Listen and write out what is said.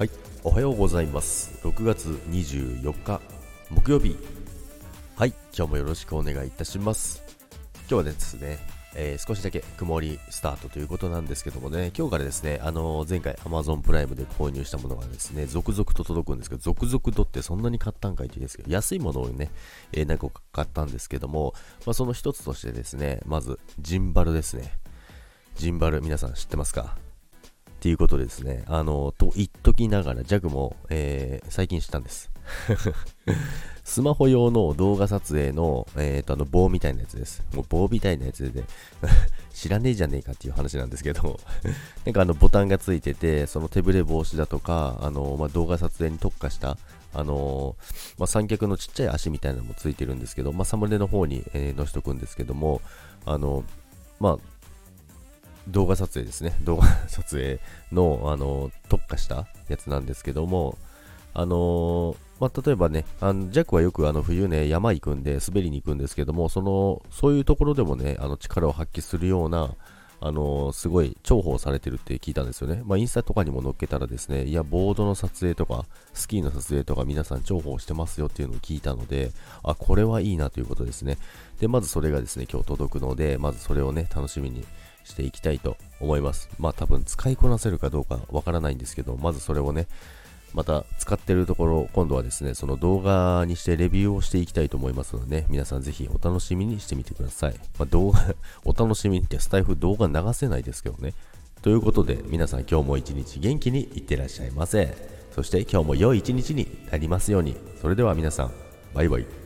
はい。おはようございます。6月24日木曜日。はい。今日もよろしくお願いいたします。今日はですね、えー、少しだけ曇りスタートということなんですけどもね今日からですねあのー、前回 Amazon プライムで購入したものがですね続々と届くんですけど続々とってそんなに買ったんかいって言うんですけど安いものをね、えー、何個か買ったんですけども、まあ、その一つとしてですねまずジンバルですね。ジンバル皆さん知ってますか？っていうことですね、あの、と言っときながら、ジャグも、えー、最近知ったんです。スマホ用の動画撮影の、え、ー、と、あの、棒みたいなやつです。もう棒みたいなやつで、知らねえじゃねえかっていう話なんですけど、なんかあの、ボタンがついてて、その手ぶれ防止だとか、あの、まあ、動画撮影に特化した、あのまあ、三脚のちっちゃい足みたいなのもついてるんですけど、まあ、サムネの方に、えー、載せとくんですけども、あの、まあ、動画撮影ですね。動画撮影の、あの、特化したやつなんですけども、あのまあ、例えばね、あのジャックはよくあの冬ね、山行くんで滑りに行くんですけども、その、そういうところでもね、あの力を発揮するような、あのすごい重宝されてるって聞いたんですよね。まあ、インスタとかにも載っけたらですね、いや、ボードの撮影とか、スキーの撮影とか皆さん重宝してますよっていうのを聞いたので、あ、これはいいなということですね。で、まずそれがですね、今日届くので、まずそれをね、楽しみにしていきたいと思います。まあ多分使いこなせるかどうかわからないんですけど、まずそれをね、また使ってるところ、今度はですね、その動画にしてレビューをしていきたいと思いますので、ね、皆さんぜひお楽しみにしてみてください。まあ、動画、お楽しみってスタイフ動画流せないですけどね。ということで、皆さん今日も一日元気にいってらっしゃいませ。そして今日も良い一日になりますように。それでは皆さん、バイバイ。